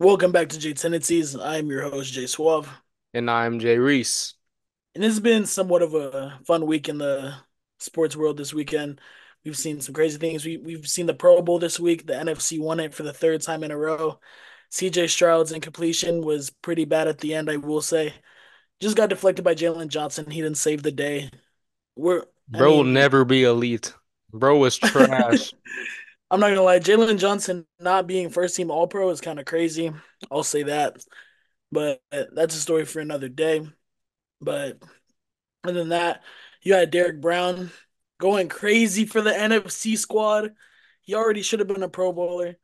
Welcome back to J Tendencies. I'm your host, Jay Suave. And I'm Jay Reese. And it's been somewhat of a fun week in the sports world this weekend. We've seen some crazy things. We, we've seen the Pro Bowl this week. The NFC won it for the third time in a row. CJ Stroud's incompletion was pretty bad at the end, I will say. Just got deflected by Jaylon Johnson. He didn't save the day. We're I Bro mean, will never be elite. Bro was trash. I'm not gonna lie, Jaylon Johnson not being first team All Pro is kind of crazy. I'll say that, but that's a story for another day. But other than that, you had Derrick Brown going crazy for the NFC squad. He already should have been a Pro Bowler,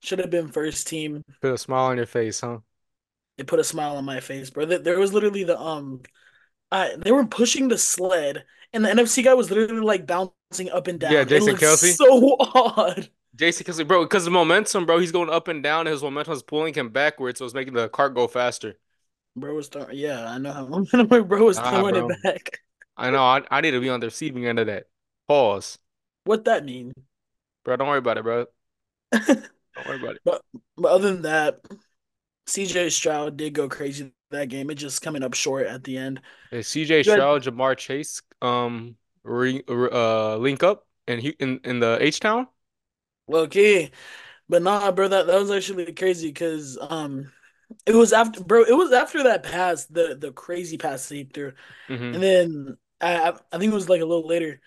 should have been first team. Put a smile on your face, huh? It put a smile on my face, bro. There was literally the um, I they were pushing the sled, and the NFC guy was literally like bouncing bouncing up and down. Yeah, Jason Kelce. So odd. Jason Kelce, bro, because the momentum, bro, he's going up and down. His momentum is pulling him backwards, so it's making the cart go faster. Bro was throwing. Yeah, I know how momentum. Bro was nah, throwing bro. it back. I know. I, I need to be on the receiving end of that. Pause. What that mean? Bro, don't worry about it, bro. don't worry about it. But, but other than that, CJ Stroud did go crazy that game. It just coming up short at the end. Hey, CJ Stroud, Ja'Marr Chase, um, re, uh link up in in in the H town? Okay, but nah, bro, that that was actually crazy because um, it was after bro, it was after that pass, the the crazy pass he threw, mm-hmm. and then I I think it was like a little later,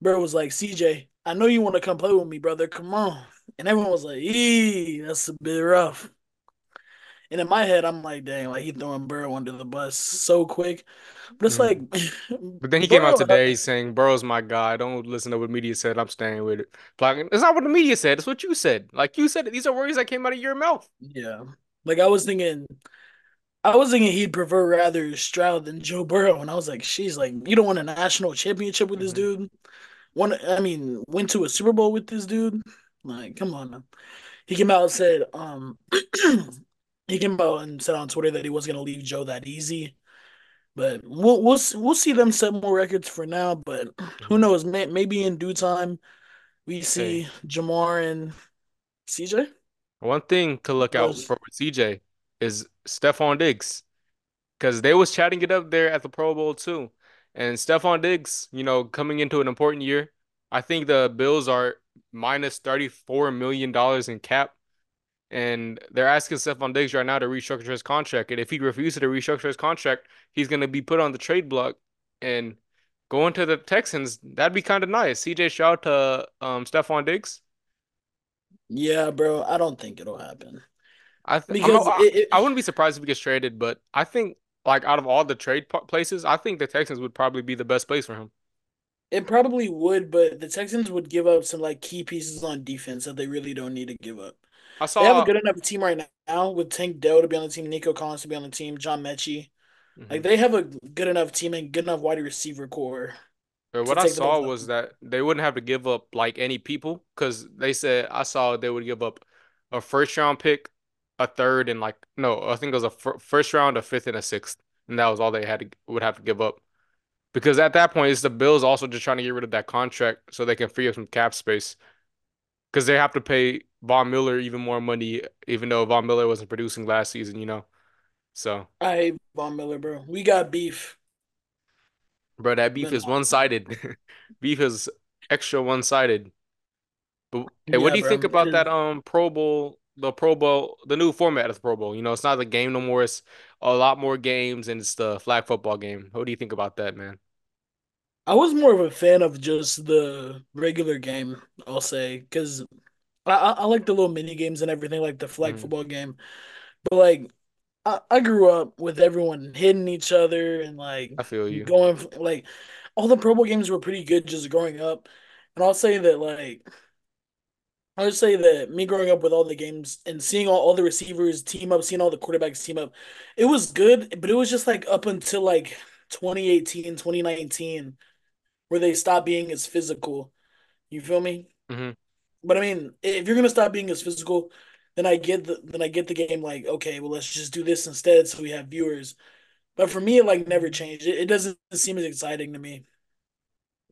bro was like CJ, I know you want to come play with me, brother. Come on, and everyone was like, "Ee, that's a bit rough." And in my head, I'm like, dang, like he throwing Burrow under the bus so quick. But it's like, but then he Burrow, came out today saying Burrow's my guy. Don't listen to what media said. I'm staying with it. Like, it's not what the media said. It's what you said. Like you said, these are words that came out of your mouth. Yeah, like I was thinking, I was thinking he'd prefer rather Stroud than Joe Burrow, and I was like, she's like, you don't want a national championship with mm-hmm. this dude. One, I mean, went to a Super Bowl with this dude. Like, come on. Now. He came out and said, um, he came out and said on Twitter that he wasn't going to leave Joe that easy. But we'll we'll we'll see them set more records for now. But mm-hmm. who knows? May, maybe in due time, we see hey. Ja'Marr and CJ. One thing to look out for with CJ is Stefon Diggs, because they was chatting it up there at the Pro Bowl too. And Stefon Diggs, you know, coming into an important year, I think the Bills are minus thirty four million dollars in cap and they're asking Stefon Diggs right now to restructure his contract. And if he refuses to restructure his contract, he's going to be put on the trade block and going to the Texans. That'd be kind of nice. CJ Stroud to um, Stefon Diggs. Yeah, bro. I don't think it'll happen. I th- because I, it, it, I wouldn't be surprised if he gets traded, but I think like out of all the trade places, I think the Texans would probably be the best place for him. It probably would, but the Texans would give up some like key pieces on defense that they really don't need to give up. I saw they have a good enough team right now with Tank Dell to be on the team, Nico Collins to be on the team, John Metchie. Mm-hmm. Like they have a good enough team and good enough wide receiver core. But what I saw was that they wouldn't have to give up like any people because they said I saw they would give up a first round pick, a third, and like no, I think it was a f- first round, a fifth, and a sixth, and that was all they had to would have to give up. Because at that point, it's the Bills also just trying to get rid of that contract so they can free up some cap space because they have to pay Von Miller even more money, even though Von Miller wasn't producing last season, you know. So I hate Von Miller, bro. We got beef. Bro, that beef is one sided. beef is extra one sided. But hey, yeah, what do you bro. think about that um Pro Bowl, the Pro Bowl, the new format of the Pro Bowl? You know, it's not the game no more. It's a lot more games and it's the flag football game. What do you think about that, man? I was more of a fan of just the regular game, I'll say, because I, I like the little mini games and everything, like the flag mm. football game. But like, I, I grew up with everyone hitting each other and like I feel you going like all the Pro Bowl games were pretty good just growing up. And I'll say that like I would say that me growing up with all the games and seeing all, all the receivers team up, seeing all the quarterbacks team up, it was good, but it was just like up until like 2018, 2019, where they stopped being as physical. You feel me? Mm-hmm. But I mean, if you're gonna stop being as physical, then I get the then I get the game like okay, well let's just do this instead so we have viewers. But for me, it like never changed. It, it doesn't seem as exciting to me.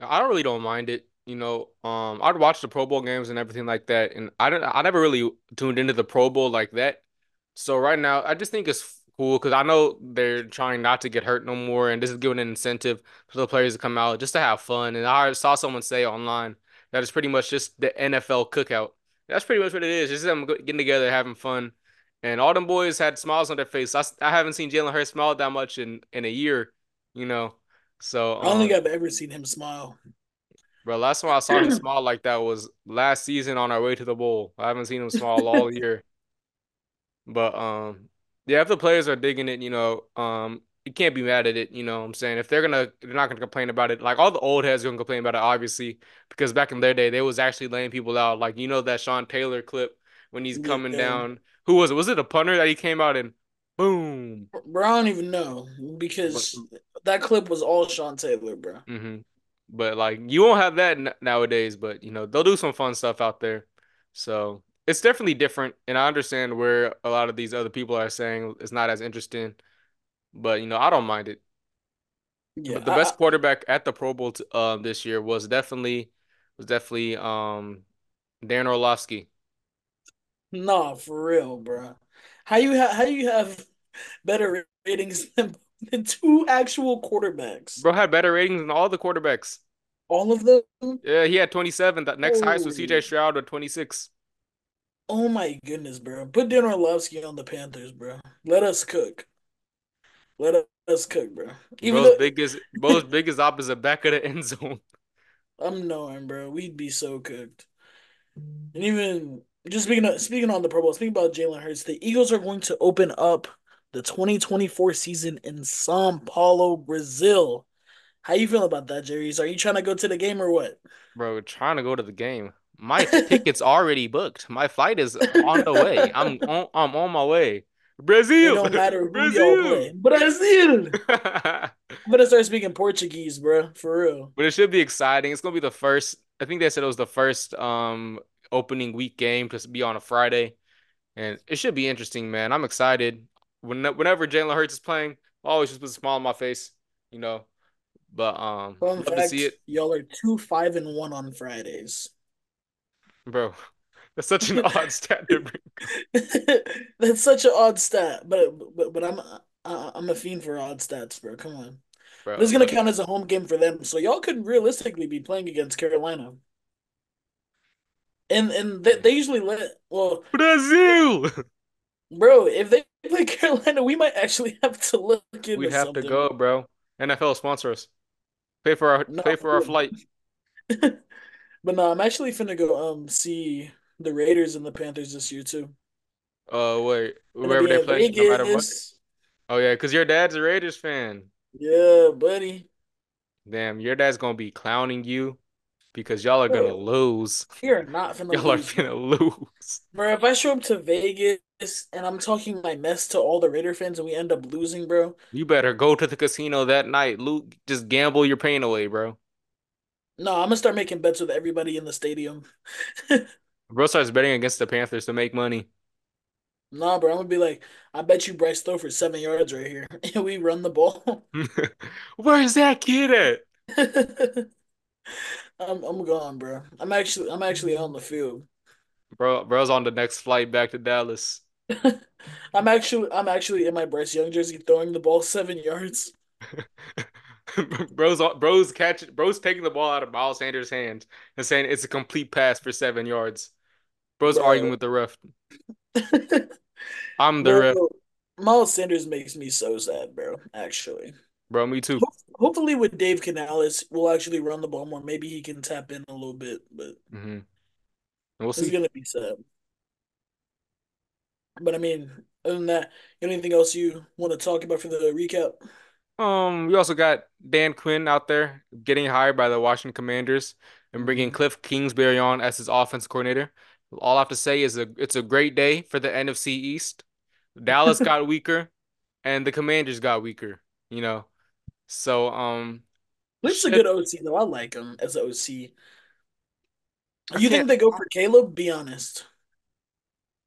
I really don't mind it. You know, um, I'd watch the Pro Bowl games and everything like that, and I don't. I never really tuned into the Pro Bowl like that. So right now, I just think it's cool because I know they're trying not to get hurt no more, and this is giving an incentive for the players to come out just to have fun. And I saw someone say online that it's pretty much just the NFL cookout. That's pretty much what it is. Just them getting together, having fun. And all them boys had smiles on their face. I, I haven't seen Jalen Hurts smile that much in in a year, you know. So I don't think um, I've ever seen him smile. bro, last time I saw him smile like that was last season on our way to the bowl. I haven't seen him smile all year. But um, yeah, if the players are digging it, you know, um, you can't be mad at it. You know, what I'm saying if they're gonna, they're not gonna complain about it. Like all the old heads are gonna complain about it, obviously, because back in their day, they was actually laying people out. Like you know that Sean Taylor clip when he's coming Yeah. down. Who was it? Was it a punter that he came out and boom? Bro, I don't even know because that clip was all Sean Taylor, bro. hmm But like you won't have that n nowadays. But you know they'll do some fun stuff out there. So it's definitely different, and I understand where a lot of these other people are saying it's not as interesting. But you know, I don't mind it. Yeah, But the I, best quarterback at the Pro Bowl t um this year was definitely was definitely um Dan Orlovsky. nah, for real, bro. How you ha how you have better ratings than, than two actual quarterbacks? Bro had better ratings than all the quarterbacks. All of them? Yeah, he had 27. The next highest was CJ Stroud with 26. oh my goodness, bro. Put Dan Orlovsky on the Panthers, bro. Let us cook. Let us cook, bro. Even Bro's though biggest bro's biggest op is the back of the end zone. I'm knowing, bro, we'd be so cooked. And even just speaking of, speaking on the Pro Bowl, speaking about Jalen Hurts, the Eagles are going to open up the 2024 season in São Paulo, Brazil. How you feel about that, Jreese? Are you trying to go to the game or what? Bro, trying to go to the game. My ticket's already booked. My flight is on the way. I'm on I'm on my way. It Brazil. don't matter who y'all Brazil. play. Brazil. I'm gonna start speaking Portuguese, bro. For real. But it should be exciting. It's gonna be the first. I think they said it was the first um opening week game to be on a Friday, and it should be interesting, man. I'm excited. When whenever Jalen Hurts is playing, I always just put a smile on my face, you know. But um, Fun love to see it, y'all are two five and one on Fridays. bro. That's such an odd stat to bring, That's such an odd stat, but but but I'm I, I'm a fiend for odd stats, bro. Come on. This is gonna count as a home game for them, so y'all could realistically be playing against Carolina. And and they, they usually let well, Brazil, bro, if they play Carolina, we might actually have to look into we'd have to go, bro. NFL sponsor us. Pay for our No, pay for our flight. but no, I'm actually finna go um see the Raiders and the Panthers this year too. Uh, wait, Gonna wherever they play, no matter what. Oh yeah, because your dad's a Raiders fan. Yeah, buddy. Damn, your dad's gonna be clowning you because y'all are gonna Bro, lose. You're not finna Y'all are lose, gonna lose. Bro, if I show up to Vegas and I'm talking my mess to all the Raider fans and we end up losing, bro, You better go to the casino that night. Luke, just gamble your pain away, bro. no, I'm gonna start making bets with everybody in the stadium. Bro starts betting against the Panthers to make money. Nah, bro, I'm gonna be like, I bet you Bryce throw for seven yards right here, and we run the ball. Where's that kid at? I'm I'm gone, bro. I'm actually I'm actually on the field. Bro, bro's on the next flight back to Dallas. I'm actually I'm actually in my Bryce Young jersey throwing the ball seven yards. Bro's bro's catching, bro's taking the ball out of Miles Sanders' hands and saying it's a complete pass for seven yards. Bro's arguing with the ref. I'm the Bro, ref, Miles Sanders makes me so sad, bro. Actually. bro. Me too. Ho- Hopefully with Dave Canales, we'll actually run the ball more. Maybe he can tap in a little bit, but hmm We'll it's see. gonna be sad. But I mean, other than that, anything else you want to talk about for the recap? Um, we also got Dan Quinn out there getting hired by the Washington Commanders and bringing hmm Cliff Kingsbury on as his offense coordinator. All I have to say is a it's a great day for the NFC East. Dallas got weaker and the Commanders got weaker, you know. So um Cliff's a good OC though. I like him as an OC. You think they go for Caleb? Be honest.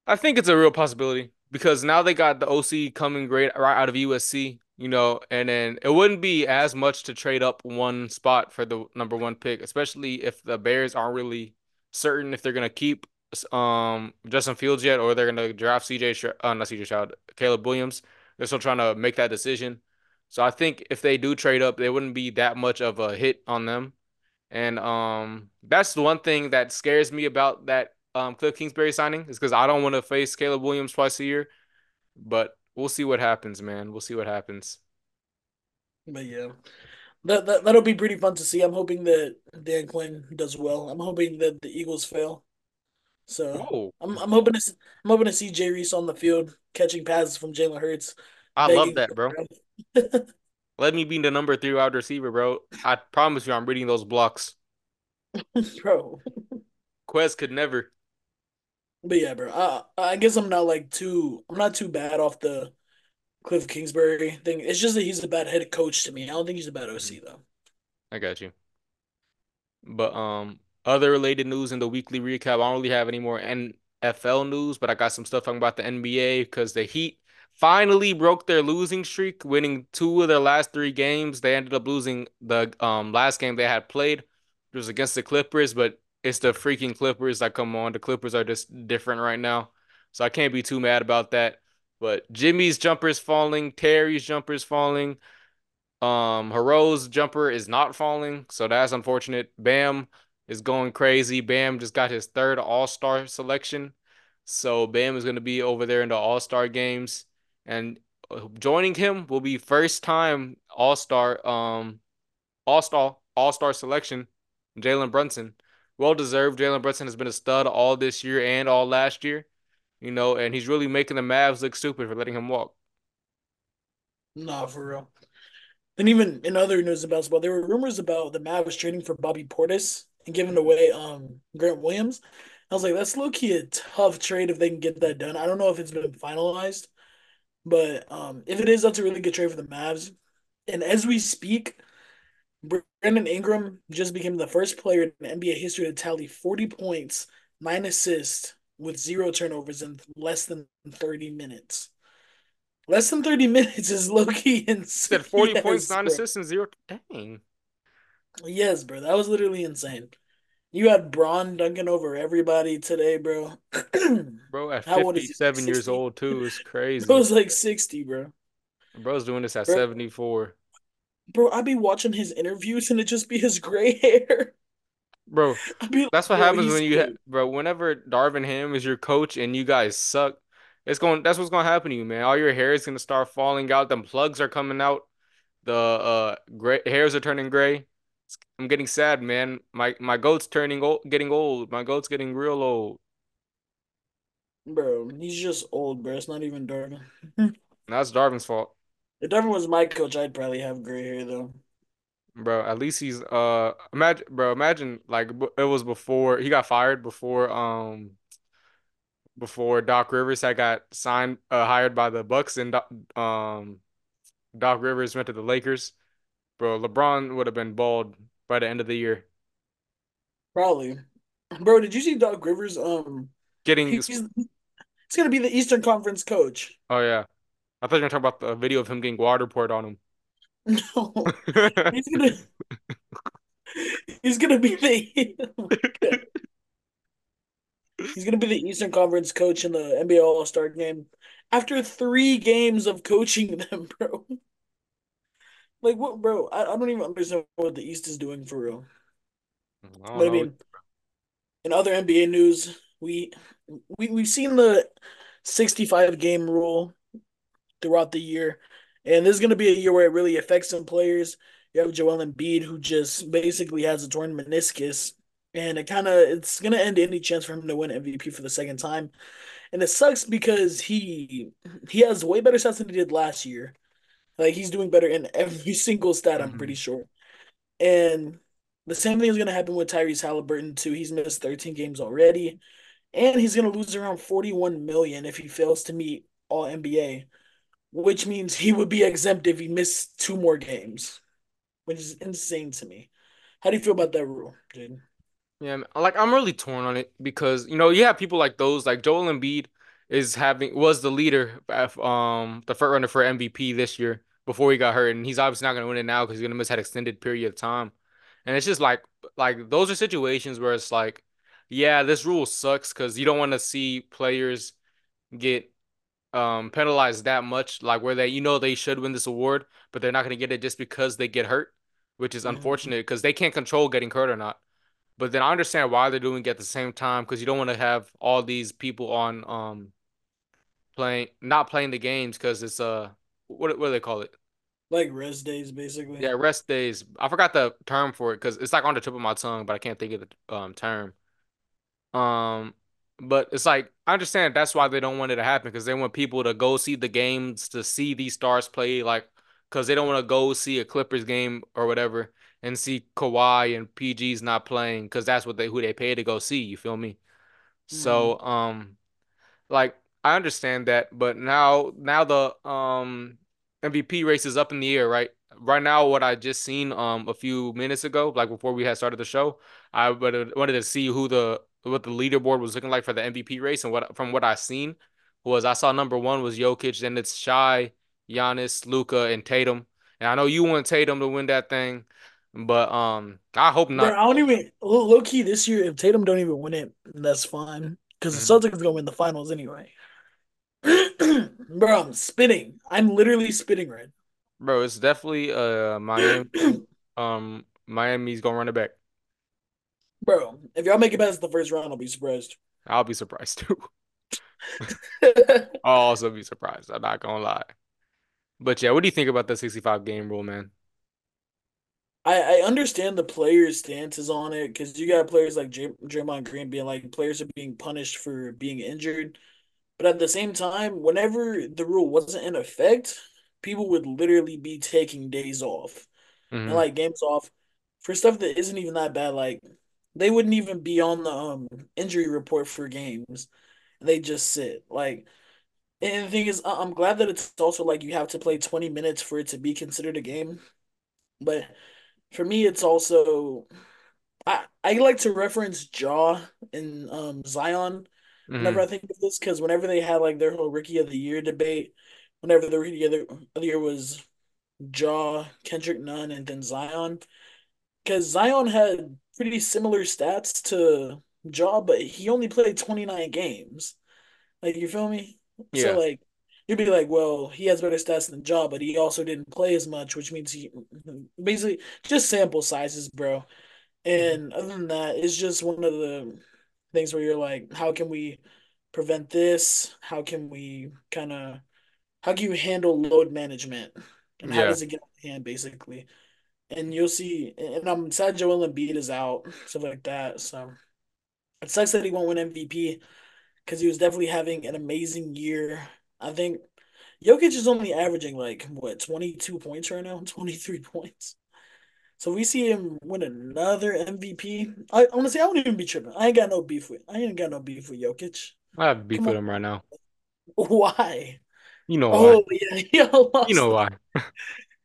I think it's a real possibility because now they got the OC coming great right out of USC, you know, and then it wouldn't be as much to trade up one spot for the number one pick, especially if the Bears aren't really certain if they're gonna keep um Justin Fields yet, or they're gonna draft CJ, Sh uh, not CJ Stroud, Caleb Williams. They're still trying to make that decision. So I think if they do trade up, they wouldn't be that much of a hit on them. And um, that's the one thing that scares me about that um Cliff Kingsbury signing is because I don't want to face Caleb Williams twice a year. But we'll see what happens, man. We'll see what happens. But yeah, that, that that'll be pretty fun to see. I'm hoping that Dan Quinn does well. I'm hoping that the Eagles fail. So Whoa. I'm I'm hoping to I'm hoping to see Jay Reese on the field catching passes from Jalen Hurts, I love that, bro. Let me be the number three wide receiver, bro. I promise you, I'm reading those blocks. bro. Quest could never. But yeah, bro. I I guess I'm not like too I'm not too bad off the Cliff Kingsbury thing. It's just that he's a bad head coach to me. I don't think he's a bad. OC though. I got you. But um, other related news in the weekly recap. I don't really have any more NFL news, but I got some stuff talking about the NBA because the Heat finally broke their losing streak, winning two of their last three games. They ended up losing the um last game they had played, which was against the Clippers, but it's the freaking Clippers that come on. The Clippers are just different right now, so I can't be too mad about that. But Jimmy's jumper's falling, Terry's jumper's falling. Um, Herro's jumper is not falling, so that's unfortunate. Bam is going crazy. Bam just got his third All-Star selection. So Bam is going to be over there in the All-Star games. And uh, joining him will be first time All-Star um All-Star All-Star selection, Jalen Brunson. Well deserved. Jalen Brunson has been a stud all this year and all last year, you know, and he's really making the Mavs look stupid for letting him walk. Nah, for real. And even in other news about basketball, there were rumors about the Mavs trading for Bobby Portis and giving away um Grant Williams. I was like, that's low key a tough trade if they can get that done. I don't know if it's been finalized, but um if it is, that's a really good trade for the Mavs. And as we speak, Brandon Ingram just became the first player in NBA history to tally 40 points, nine assists with zero turnovers in less than 30 minutes. Less than 30 minutes is low key insane. Said 40 points, nine bro. assists, and zero. Dang. Yes, bro. That was literally insane. You had Bron dunking over everybody today, bro. Bro, at How old is he? Like 57 years 60? old too is Bro crazy. was like 60, bro. Bro's doing this at Bro, 74. bro, I'd be watching his interviews and it just be his gray hair. Bro, be that's what bro, happens when you ha bro, whenever Darvin Ham is your coach and you guys suck, it's going that's what's going to happen to you, man. All your hair is going to start falling out. Them plugs are coming out. The uh gray hairs are turning gray. I'm getting sad, man. My my goat's turning old, getting old. My goat's getting real old. Bro, he's just old, bro. It's not even Darvin. That's Darvin's fault. If Darvin was my coach, I'd probably have gray hair though. Bro, at least he's uh imagine bro, imagine like it was before he got fired before um before Doc Rivers had got signed uh hired by the Bucks and Doc, um Doc Rivers went to the Lakers. Bro, LeBron would have been bald by the end of the year. Probably. Bro, did you see Doc Rivers? Um, Getting he's he's gonna be the Eastern Conference coach. oh yeah. I thought you were gonna talk about the video of him getting water poured on him. No, he's gonna he's gonna be the oh. He's gonna be the Eastern Conference coach in the NBA All-Star game after three games of coaching them, bro. Like what, bro? I, I don't even understand what the East is doing for real. I But I mean, in other NBA news, we we we've seen the 65 game rule throughout the year, and this is gonna be a year where it really affects some players. You have Joel Embiid, who just basically has a torn meniscus, and it kind of it's gonna end any chance for him to win MVP for the second time. And it sucks because he he has way better stats than he did last year. Like he's doing better in every single stat, I'm pretty Mhm. sure. And the same thing is gonna happen with Tyrese Halliburton too. He's missed 13 games already, and he's gonna lose around 41 million if he fails to meet all NBA, which means he would be exempt if he missed two more games, which is insane to me. How do you feel about that rule, Jaden? Yeah, like I'm really torn on it because you know you have people like those like Joel Embiid is having was the leader um the front runner for MVP this year before he got hurt and he's obviously not gonna win it now because he's gonna miss that extended period of time and it's just like like those are situations where it's like yeah, this rule sucks because you don't want to see players get um penalized that much, like where they you know they should win this award, but they're not going to get it just because they get hurt, which is unfortunate because they can't control getting hurt or not. But then I understand why they're doing it at the same time because you don't want to have all these people on um playing not playing the games because it's uh what what do they call it? Like rest days, basically. Yeah, rest days. I forgot the term for it because it's like on the tip of my tongue, but I can't think of the um term. Um, but it's like I understand that's why they don't want it to happen because they want people to go see the games to see these stars play, like because they don't want to go see a Clippers game or whatever and see Kawhi and PG's not playing because that's what they who they pay to go see. You feel me? hmm So um. Like I understand that, but now now the um MVP race is up in the air, right? Right now, what I just seen um a few minutes ago, like before we had started the show, I wanted to see who the what the leaderboard was looking like for the MVP race, and what from what I seen was I saw number one was Jokic, then it's Shai, Giannis, Luka, and Tatum. And I know you want Tatum to win that thing, but um I hope Bro, not. I don't even low key this year. If Tatum don't even win it, that's fine because the Mhm. Celtics gonna win the finals anyway. Bro, I'm spinning. I'm literally spinning right. Bro, it's definitely uh Miami. Um, Miami's gonna run it back. Bro, if y'all make it past the first round, I'll be surprised. I'll be surprised too. I'll also be surprised. I'm not gonna lie. But yeah, what do you think about the 65 game rule, man? I, I understand the players' stances on it because you got players like J- Draymond Green being like players are being punished for being injured. But at the same time, whenever the rule wasn't in effect, people would literally be taking days off and hmm like games off for stuff that isn't even that bad. Like they wouldn't even be on the um injury report for games. They just sit. Like and the thing is, I'm glad that it's also like you have to play 20 minutes for it to be considered a game. But for me, it's also I I like to reference Ja and um Zion whenever hmm I think of this because whenever they had like their whole Rookie of the Year debate, whenever the Rookie of the, Year was Ja, Kendrick Nunn, and then Zion, because Zion had pretty similar stats to Ja, but he only played 29 games. Like you feel me? Yeah. So like you'd be like, well, he has better stats than Ja, but he also didn't play as much, which means he basically just sample sizes, bro. Mhm. And other than that, it's just one of the things where you're like, how can we prevent this? How can we kind of how can you handle load management? And how Yeah. does it get out of hand, basically? And you'll see, and I'm sad Joel Embiid is out, stuff like that. So it sucks that he won't win MVP because he was definitely having an amazing year. I think Jokic is only averaging like what 22 points right now, 23 points. So we see him win another MVP. I honestly, I won't even be tripping. I ain't got no beef with. I ain't got no beef with Jokic. I have beef Come with on, him right now. why? You know why. Oh yeah, y'all You know why.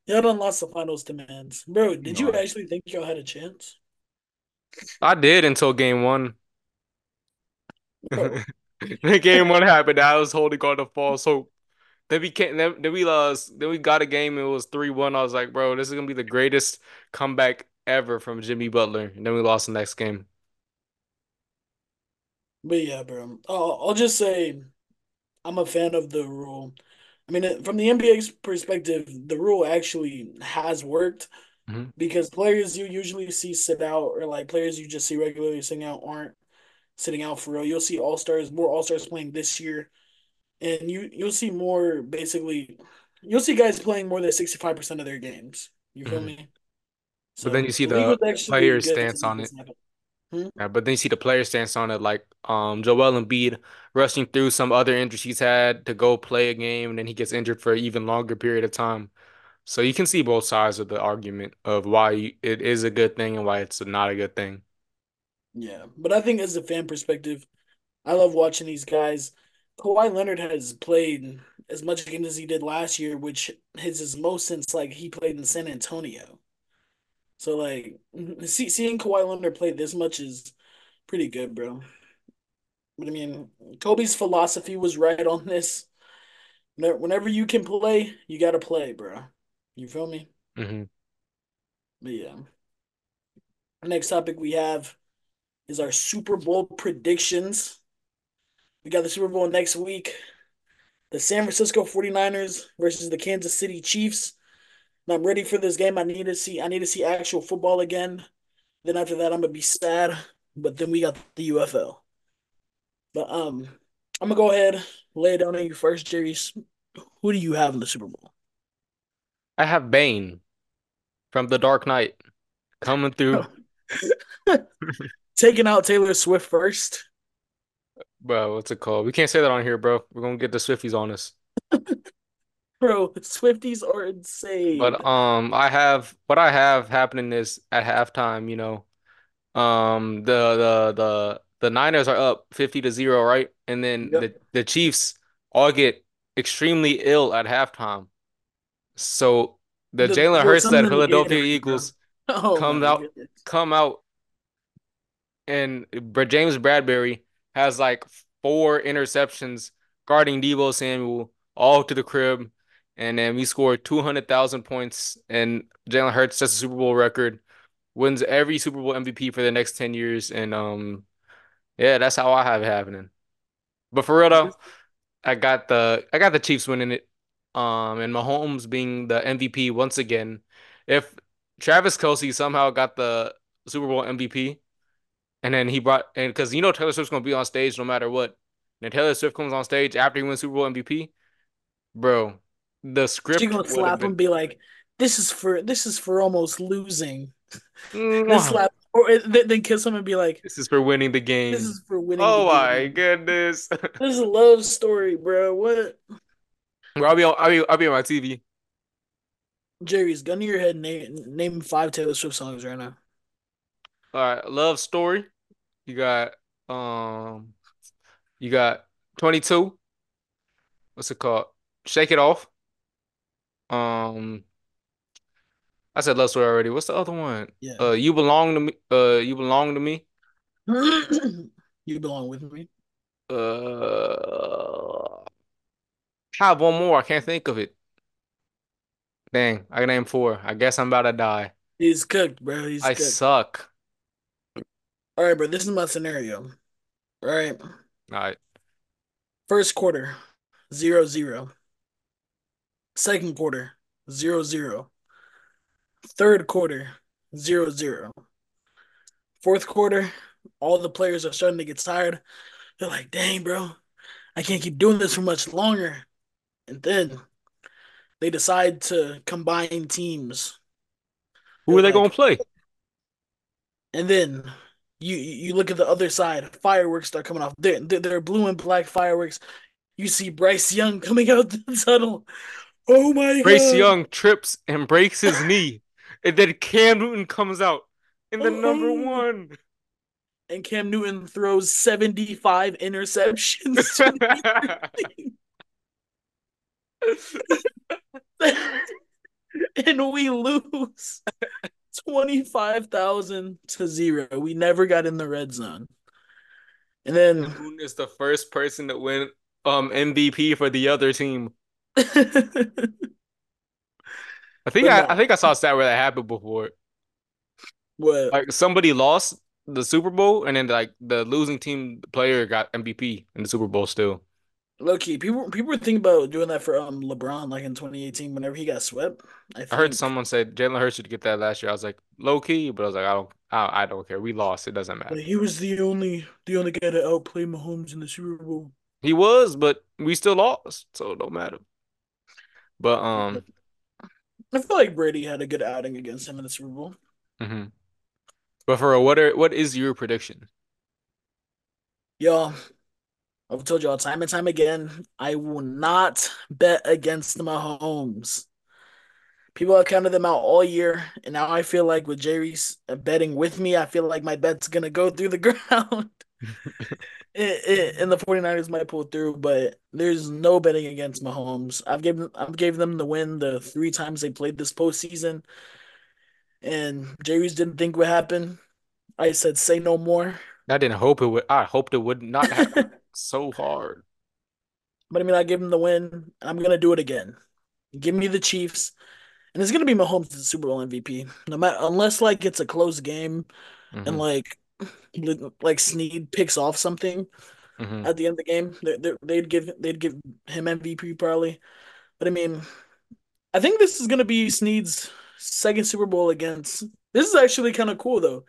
y'all done lost the finals demands, bro. You Did know you actually think y'all had a chance, I did until game one. Game one happened. I was holding on to false hope. Then we can't. Then, then we lost. Then we got a game. And it was three one. I was like, bro, this is gonna be the greatest comeback ever from Jimmy Butler. And then we lost the next game. But yeah, bro. I'll, I'll just say I'm a fan of the rule. I mean, from the NBA's perspective, the rule actually has worked hmm because players you usually see sit out or like players you just see regularly sitting out aren't sitting out for real. You'll see all stars, more all stars playing this year, and you you'll see more basically. You'll see guys playing more than sixty five percent of their games. You feel hmm me? But then you see the the player stance on it. Hmm? Yeah, but then you see the player stance on it, like um Joel Embiid rushing through some other injuries he's had to go play a game, and then he gets injured for an even longer period of time. So you can see both sides of the argument of why it is a good thing and why it's not a good thing. Yeah, but I think as a fan perspective, I love watching these guys. Kawhi Leonard has played as much games as he did last year, which is his most since like he played in San Antonio. So like see, seeing Kawhi Leonard play this much is pretty good, bro. But I mean, Kobe's philosophy was right on this. Whenever you can play, you got to play, bro. You feel me? Mm-hmm. But yeah. Next topic we have is our Super Bowl predictions. We got the Super Bowl next week. The San Francisco 49ers versus the Kansas City Chiefs. And I'm ready for this game. I need to see I need to see actual football again. Then after that I'm gonna be sad. But then we got the UFL. But um I'm gonna go ahead, lay it down on you first, Jerry. Who do you have in the Super Bowl? I have Bane from The Dark Knight coming through. Taking out Taylor Swift first. Bro, what's it called? We can't say that on here, bro. We're gonna get the Swifties on us. Bro, Swifties are insane. But um, I have what I have happening is at halftime, you know, um, the the the the Niners are up 50 to 0, right? And then yep. the the Chiefs all get extremely ill at halftime. So the, the Jalen Hurts that Philadelphia Eagles oh, comes out goodness. come out and James Bradberry has like four interceptions guarding Deebo Samuel all to the crib. And then we scored 200,000 points and Jalen Hurts sets a Super Bowl record, wins every Super Bowl MVP for the next 10 years. And um, yeah, that's how I have it happening. But for real though, I got the I got the Chiefs winning it. Um, and Mahomes being the MVP once again. If Travis Kelce somehow got the Super Bowl MVP, and then he brought and because you know Taylor Swift's gonna be on stage no matter what. And Taylor Swift comes on stage after he wins Super Bowl MVP, bro. The script. She gonna slap him, be like, "This is for this is for almost losing." Mm, then slap or eh, then kiss him and be like, "This is for winning the game. This is for winning." Oh my goodness! this is a love story, bro. What? Bro, I'll be on. I'll be. I'll be on my TV. Jreese gun to your head. Name name five Taylor Swift songs right now. All right, love story. You got um, you got twenty two. What's it called? Shake it off. Um, I said love story already. What's the other one? Yeah. Uh, you belong to me. Uh, you belong to me. you belong with me. Uh, I have one more. I can't think of it. Dang, I can name four. I guess I'm about to die. He's cooked, bro. He's I cooked. suck. All right, bro. This is my scenario. All right. All right. First quarter, zero zero. Second quarter, zero zero. Third quarter, zero zero. Fourth quarter, all the players are starting to get tired. They're like, dang, bro, I can't keep doing this for much longer. And then they decide to combine teams. Who They're are they like, going to play? And then you you look at the other side, fireworks start coming off. They're, they're blue and black fireworks. You see Bryce Young coming out the tunnel. Oh my god. Bryce God. Young trips and breaks his knee. And then Cam Newton comes out in the oh. number one. And Cam Newton throws 75 interceptions. and we lose. 25,000 to 0. We never got in the red zone. And then Moon is the first person to win um MVP for the other team. I think I, I think I saw a stat where that happened before. What? Like somebody lost the Super Bowl and then like the losing team player got MVP in the Super Bowl still. Low key, people people were thinking about doing that for um LeBron like in 2018 whenever he got swept. I, I heard someone say Jalen Hurts should get that last year. I was like low key, but I was like I don't I, I don't care. We lost. It doesn't matter. he was the only the only guy to outplay Mahomes in the Super Bowl. He was, but we still lost, so it don't matter. But um, I feel like Brady had a good outing against him in the Super Bowl. Mm-hmm. But for what are what is your prediction? Y'all, I've told y'all time and time again, I will not bet against Mahomes. People have counted them out all year, and now I feel like with Jreese uh, betting with me, I feel like my bet's gonna go through the ground. it, it, and the 49ers might pull through, but there's no betting against Mahomes. I've given I've gave them the win the three times they played this postseason. And Jreese didn't think would happen. I said say no more. I didn't hope it would I hoped it would not happen so hard. But I mean, I give him the win. I'm gonna do it again. Give me the Chiefs, and it's gonna be Mahomes the Super Bowl MVP. No matter unless like it's a close game, mm-hmm. and like like Sneed picks off something hmm at the end of the game, they, they'd give they'd give him MVP probably. But I mean, I think this is gonna be Sneed's second Super Bowl against. This is actually kind of cool though.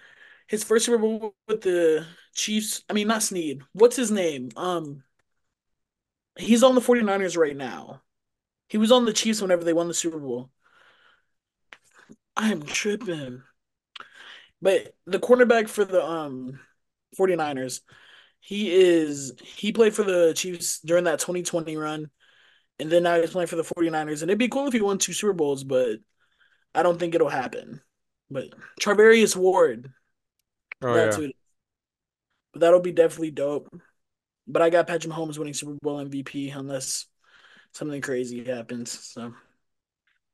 His first Super Bowl with the Chiefs. I mean, not Sneed. What's his name? Um, he's on the 49ers right now. He was on the Chiefs whenever they won the Super Bowl. I'm tripping. But the cornerback for the um 49ers, he is he played for the Chiefs during that 2020 run, and then now he's playing for the 49ers. And it'd be cool if he won two Super Bowls, but I don't think it'll happen. But Charvarius Ward, Oh that's yeah. But that'll be definitely dope. But I got Patrick Mahomes winning Super Bowl MVP unless something crazy happens. So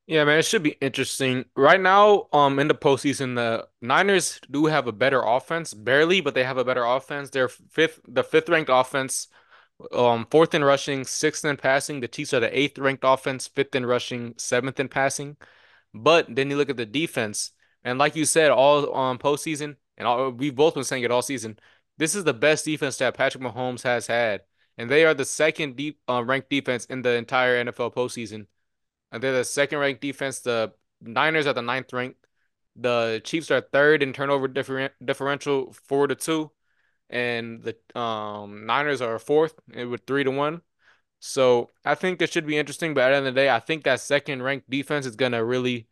Yeah, man, it should be interesting. Right now, um, in the postseason, the Niners do have a better offense, barely, but they have a better offense. They're fifth, the fifth ranked offense, um, fourth in rushing, sixth in passing. The Chiefs are the eighth ranked offense, fifth in rushing, seventh in passing. But then you look at the defense, and like you said, all on um postseason, and all, we've both been saying it all season. This is the best defense that Patrick Mahomes has had, and they are the second deep uh, ranked defense in the entire NFL postseason. And they're the second ranked defense. The Niners are the ninth ranked. The Chiefs are third in turnover different differential four to two, and the um Niners are fourth with three to one. So I think it should be interesting, but at the end of the day, I think that second ranked defense is gonna really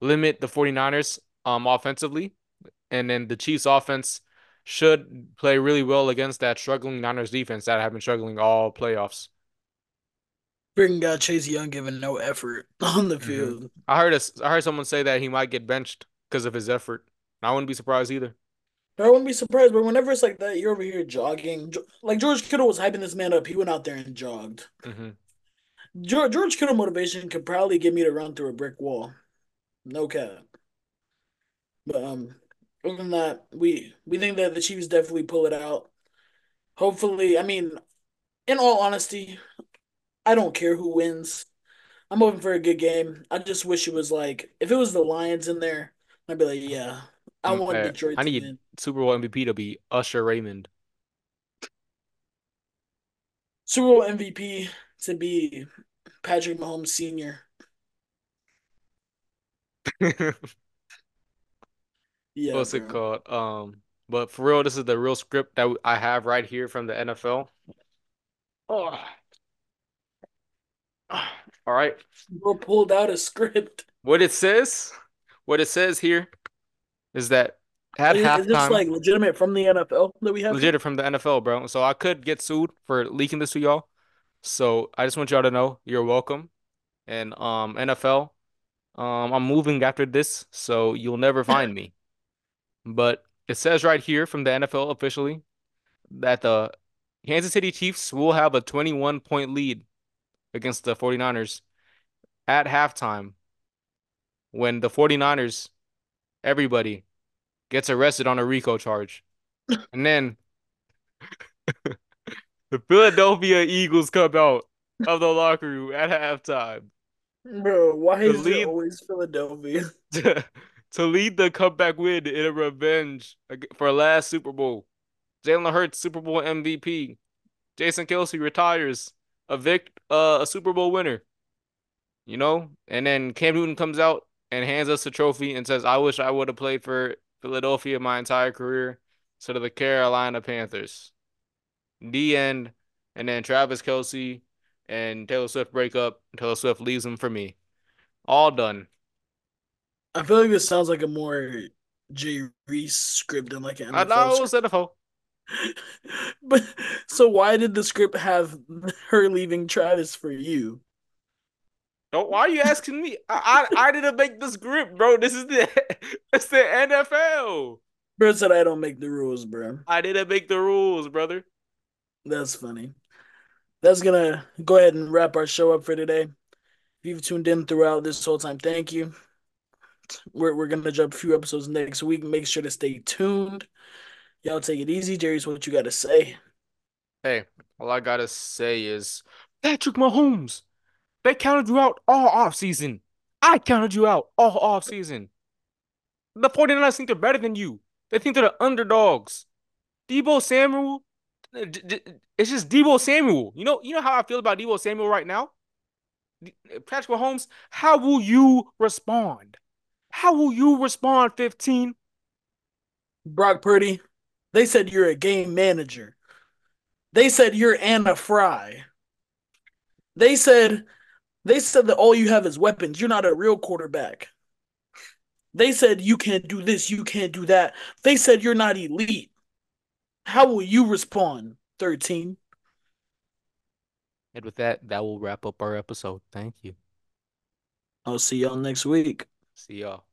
limit the 49ers um offensively. And then the Chiefs offense should play really well against that struggling Niners defense that have been struggling all playoffs. freaking got Chase Young giving no effort on the hmm field. I heard a, I heard someone say that he might get benched because of his effort. I wouldn't be surprised either. I wouldn't be surprised. But whenever it's like that, you're over here jogging. Like George Kittle was hyping this man up. He went out there and jogged. hmm George, George Kittle motivation could probably get me to run through a brick wall. No cap. But um, other than that, we we think that the Chiefs definitely pull it out. Hopefully, I mean, in all honesty, I don't care who wins. I'm hoping for a good game. I just wish it was like if it was the Lions in there, I'd be like, yeah, I want uh, Detroit I to need win. Super Bowl MVP to be Usher Raymond. Super Bowl MVP to be Patrick Mahomes Sr. Yeah, What's it called? Um, but for real, this is the real script that I have right here from the NFL. Oh, all right. Bro pulled out a script. What it says, what it says here is that at Is this halftime, like legitimate from the NFL that we have here? legit from the NFL, bro. So I could get sued for leaking this to y'all. So I just want y'all to know you're welcome. And um, NFL, um, I'm moving after this, so you'll never find me. But it says right here from the NFL officially that the Kansas City Chiefs will have a 21 point lead against the 49ers at halftime when the 49ers, everybody, gets arrested on a RICO charge. And then the Philadelphia Eagles come out of the locker room at halftime Bro, why to is it always Philadelphia? to, lead the comeback win in a revenge for last Super Bowl. Jalen Hurts, Super Bowl MVP. Jason Kelce retires, a Vic, uh, a Super Bowl winner. You know, and then Cam Newton comes out and hands us a trophy and says, "I wish I would have played for Philadelphia my entire career instead of the Carolina Panthers." The end. And then Travis Kelce and Taylor Swift break up. Taylor Swift leaves him for me. All done. I feel like this sounds like a more Jay Reese script than like an NFL. I know it was. NFL. But so why did the script have her leaving Travis for you? Don't, why are you asking me? I, I I didn't make the script, bro. This is the it's the NFL. Bro said I don't make the rules, bro. I didn't make the rules, brother. That's funny. That's gonna go ahead and wrap our show up for today. If you've tuned in throughout this whole time, thank you. We're we're gonna drop a few episodes next week. Make sure to stay tuned. Y'all take it easy. Jreese what you gotta say. Hey, all I gotta say is Patrick Mahomes. They counted you out all offseason. I counted you out all offseason. The 49ers think they're better than you. They think they're the underdogs. Deebo Samuel, it's just Deebo Samuel. You know, you know how I feel about Deebo Samuel right now. Patrick Mahomes, how will you respond? How will you respond? Fifteen. Brock Purdy, they said you're a game manager. They said you're Anna Fry. They said they said that all you have is weapons. You're not a real quarterback. They said you can't do this, you can't do that. They said you're not elite. How will you respond, 13? And with that, that will wrap up our episode. Thank you. I'll see y'all next week. See y'all. Oh.